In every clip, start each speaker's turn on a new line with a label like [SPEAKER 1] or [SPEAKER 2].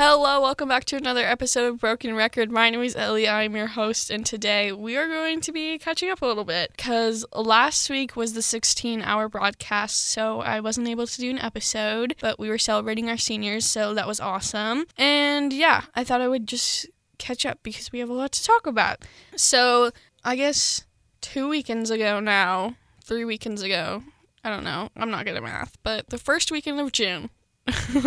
[SPEAKER 1] Hello, welcome back to another episode of Broken Record. My name is Ellie. I'm your host, and today we are going to be catching up a little bit because last week was the 16 hour broadcast, so I wasn't able to do an episode, but we were celebrating our seniors, so that was awesome. And yeah, I thought I would just catch up because we have a lot to talk about. So, I guess two weekends ago now, three weekends ago, I don't know, I'm not good at math, but the first weekend of June,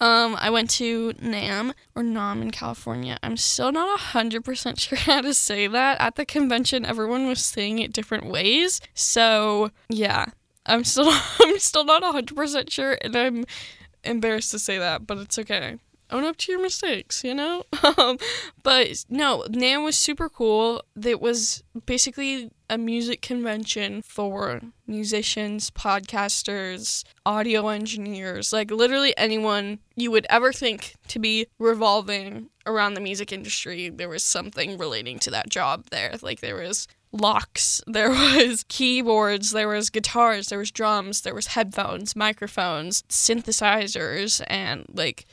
[SPEAKER 1] um, I went to NAMM or NAMM in California. I'm still not 100% sure how to say that. At the convention, everyone was saying it different ways. So, yeah, I'm still I'm still not 100% sure and I'm embarrassed to say that, but it's okay own up to your mistakes, you know? Um, but no, NAMM was super cool. It was basically a music convention for musicians, podcasters, audio engineers, like literally anyone you would ever think to be revolving around the music industry. There was something relating to that job there. Like there was locks there was keyboards there was guitars there was drums there was headphones microphones synthesizers and like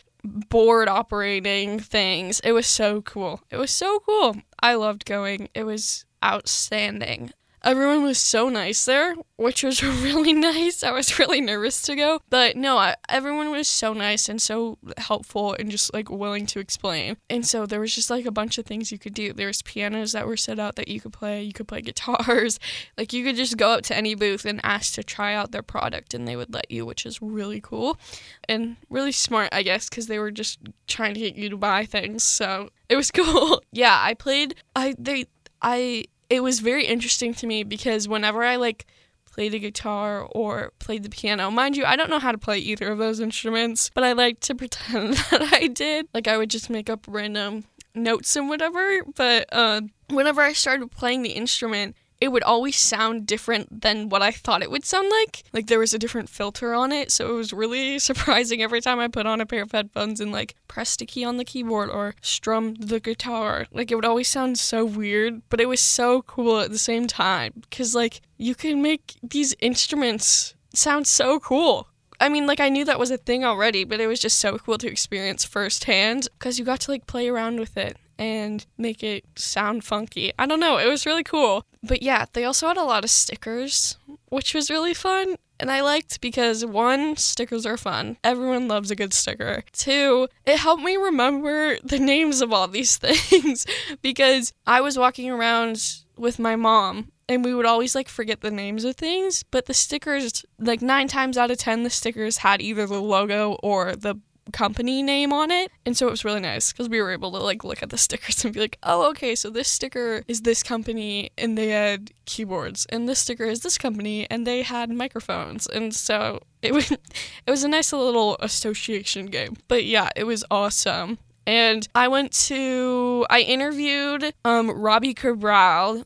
[SPEAKER 1] board operating things. It was so cool. It was so cool. I loved going. It was outstanding. Everyone was so nice there, which was really nice. I was really nervous to go, but no, I, everyone was so nice and so helpful and just like willing to explain. And so there was just like a bunch of things you could do. There was pianos that were set out that you could play. You could play guitars. Like you could just go up to any booth and ask to try out their product, and they would let you, which is really cool and really smart, I guess, because they were just trying to get you to buy things. So it was cool. yeah, I played. I they I it was very interesting to me because whenever I like played a guitar or played the piano, mind you, I don't know how to play either of those instruments, but I like to pretend that I did. Like I would just make up random notes and whatever. But uh, whenever I started playing the instrument, it would always sound different than what I thought it would sound like. Like there was a different filter on it, so it was really surprising every time I put on a pair of headphones and like pressed a key on the keyboard or strummed the guitar. Like it would always sound so weird, but it was so cool at the same time cuz like you can make these instruments sound so cool. I mean, like I knew that was a thing already, but it was just so cool to experience firsthand because you got to like play around with it and make it sound funky. I don't know, it was really cool. But yeah, they also had a lot of stickers, which was really fun. And I liked because one, stickers are fun. Everyone loves a good sticker. Two, it helped me remember the names of all these things because I was walking around with my mom and we would always like forget the names of things, but the stickers, like nine times out of ten, the stickers had either the logo or the company name on it. And so it was really nice because we were able to like look at the stickers and be like, oh, okay, so this sticker is this company and they had keyboards, and this sticker is this company and they had microphones. And so it was it was a nice little association game. But yeah, it was awesome. And I went to, I interviewed um, Robbie Cabral,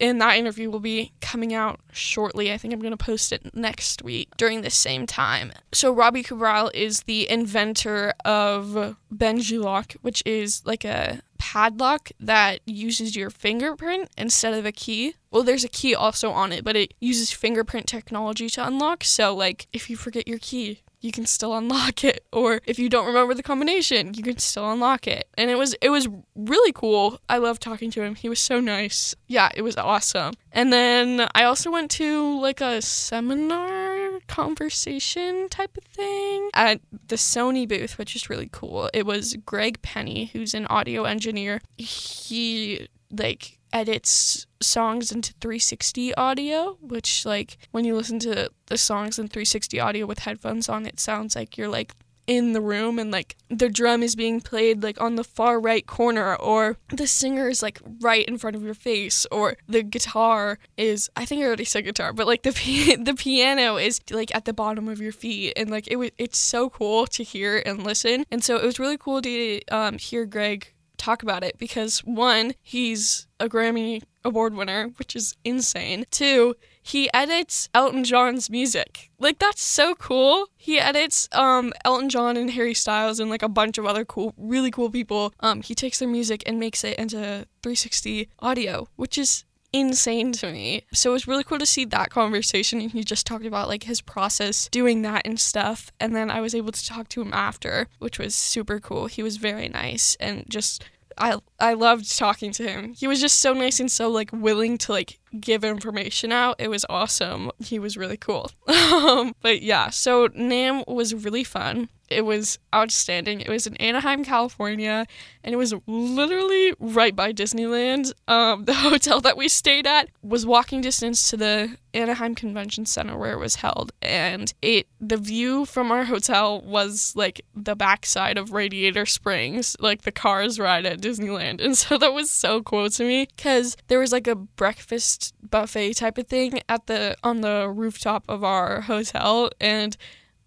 [SPEAKER 1] and that interview will be coming out shortly. I think I'm going to post it next week during the same time. So, Robbie Cabral is the inventor of Benji which is like a padlock that uses your fingerprint instead of a key. Well, there's a key also on it, but it uses fingerprint technology to unlock. So, like, if you forget your key, you can still unlock it. Or if you don't remember the combination you can still unlock it. And it was it was really cool. I loved talking to him. He was so nice. Yeah it was awesome. And then i also went to like a seminar conversation type of thing. At the sony booth which is really cool it was greg penny who's an audio engineer. He like edits songs into 360 audio, which like when you listen to the songs in 360 audio with headphones on, it sounds like you're like in the room and like the drum is being played like on the far right corner or the singer is like right in front of your face or the guitar is I think I already said guitar but like the the piano is like at the bottom of your feet and like it was it's so cool to hear and listen and so it was really cool to um, hear Greg talk about it because one, he's a Grammy award winner, which is insane. Two, he edits Elton John's music. Like that's so cool. He edits um Elton John and Harry Styles and like a bunch of other cool really cool people. Um he takes their music and makes it into 360 audio, which is insane to me. So it was really cool to see that conversation. And he just talked about like his process doing that and stuff. And then I was able to talk to him after, which was super cool. He was very nice and just I I loved talking to him. He was just so nice and so like willing to like give information out. It was awesome. He was really cool. um, but yeah, so NAMM was really fun. It was outstanding. It was in Anaheim, California, and it was literally right by Disneyland. Um, the hotel that we stayed at was walking distance to the Anaheim Convention Center where it was held, and it the view from our hotel was like the backside of Radiator Springs, like the cars ride at Disneyland, and so that was so cool to me because there was like a breakfast buffet type of thing at the on the rooftop of our hotel and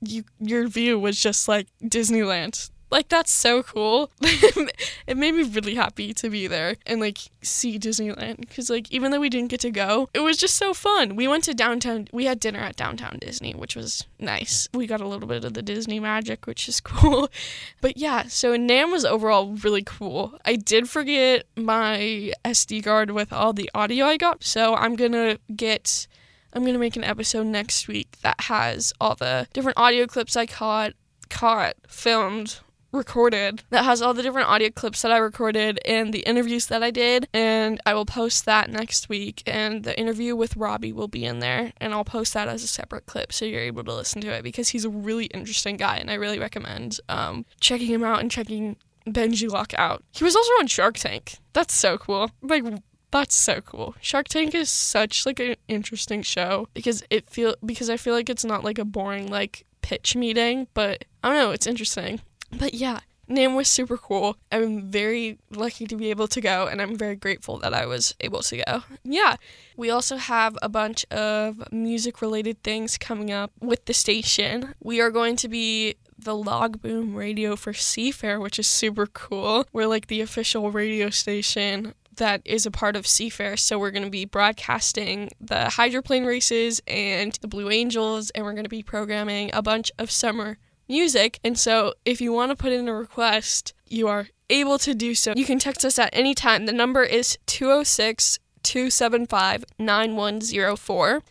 [SPEAKER 1] you your view was just like Disneyland. Like that's so cool. it made me really happy to be there and like see Disneyland cuz like even though we didn't get to go, it was just so fun. We went to downtown we had dinner at downtown Disney, which was nice. We got a little bit of the Disney magic, which is cool. But yeah, so NAMM was overall really cool. I did forget my SD card with all the audio I got, so I'm going to get I'm to make an episode next week that has all the different audio clips I caught caught filmed recorded that has all the different audio clips that I recorded and the interviews that I did. And I will post that next week. And the interview with Robbie will be in there. And I'll post that as a separate clip so you're able to listen to it because he's a really interesting guy. And I really recommend um, checking him out and checking Benji Lock out. He was also on Shark Tank. That's so cool. Like, that's so cool. Shark Tank is such like an interesting show because it feel because I feel like it's not like a boring like pitch meeting, but I don't know, it's interesting. But yeah, NAMM was super cool. I'm very lucky to be able to go, and I'm very grateful that I was able to go. Yeah, we also have a bunch of music related things coming up with the station. We are going to be the log boom radio for Seafair, which is super cool. We're like the official radio station that is a part of Seafair. So we're going to be broadcasting the hydroplane races and the Blue Angels, and we're going to be programming a bunch of summer music. And so if you want to put in a request, you are able to do so. You can text us at any time. The number is 206 275 9104.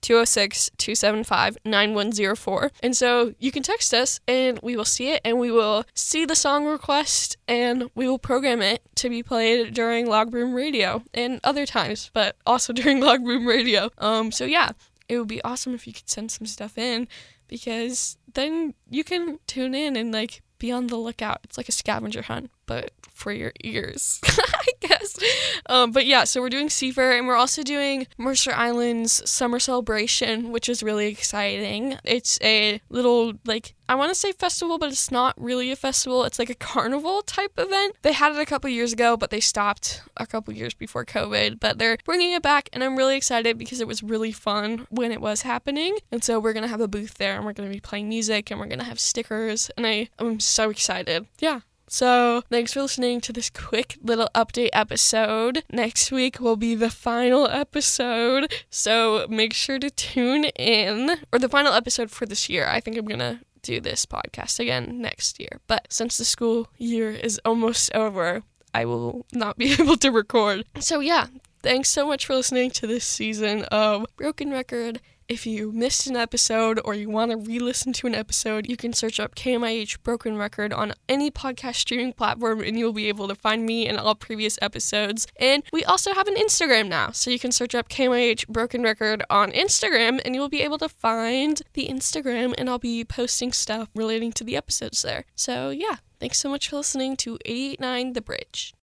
[SPEAKER 1] 206 275 9104. And so you can text us and we will see it and we will see the song request and we will program it to be played during Log Boom Radio and other times, but also during Log Boom Radio. Um, so yeah, it would be awesome if you could send some stuff in because then you can tune in and like be on the lookout. It's like a scavenger hunt, but for your ears, I guess. Um, but yeah, so we're doing Seafair and we're also doing Mercer Island's Summer Celebration, which is really exciting. It's a little, like, I want to say festival, but it's not really a festival. It's like a carnival type event. They had it a couple years ago, but they stopped a couple years before COVID. But they're bringing it back, and I'm really excited because it was really fun when it was happening. And so we're going to have a booth there, and we're going to be playing music, and we're going to have stickers. And I, I'm so excited. Yeah, so, thanks for listening to this quick little update episode. Next week will be the final episode. So, make sure to tune in, or the final episode for this year. I think I'm to do this podcast again next year. But since the school year is almost over, I will not be able to record. So, yeah, thanks so much for listening to this season of Broken Record. If you missed an episode or you want to re listen to an episode, you can search up KMIH Broken Record on any podcast streaming platform and you'll be able to find me and all previous episodes. And we also have an Instagram now, so you can search up KMIH Broken Record on Instagram and you'll be able to find the Instagram and I'll be posting stuff relating to the episodes there. So, yeah, thanks so much for listening to 889 The Bridge.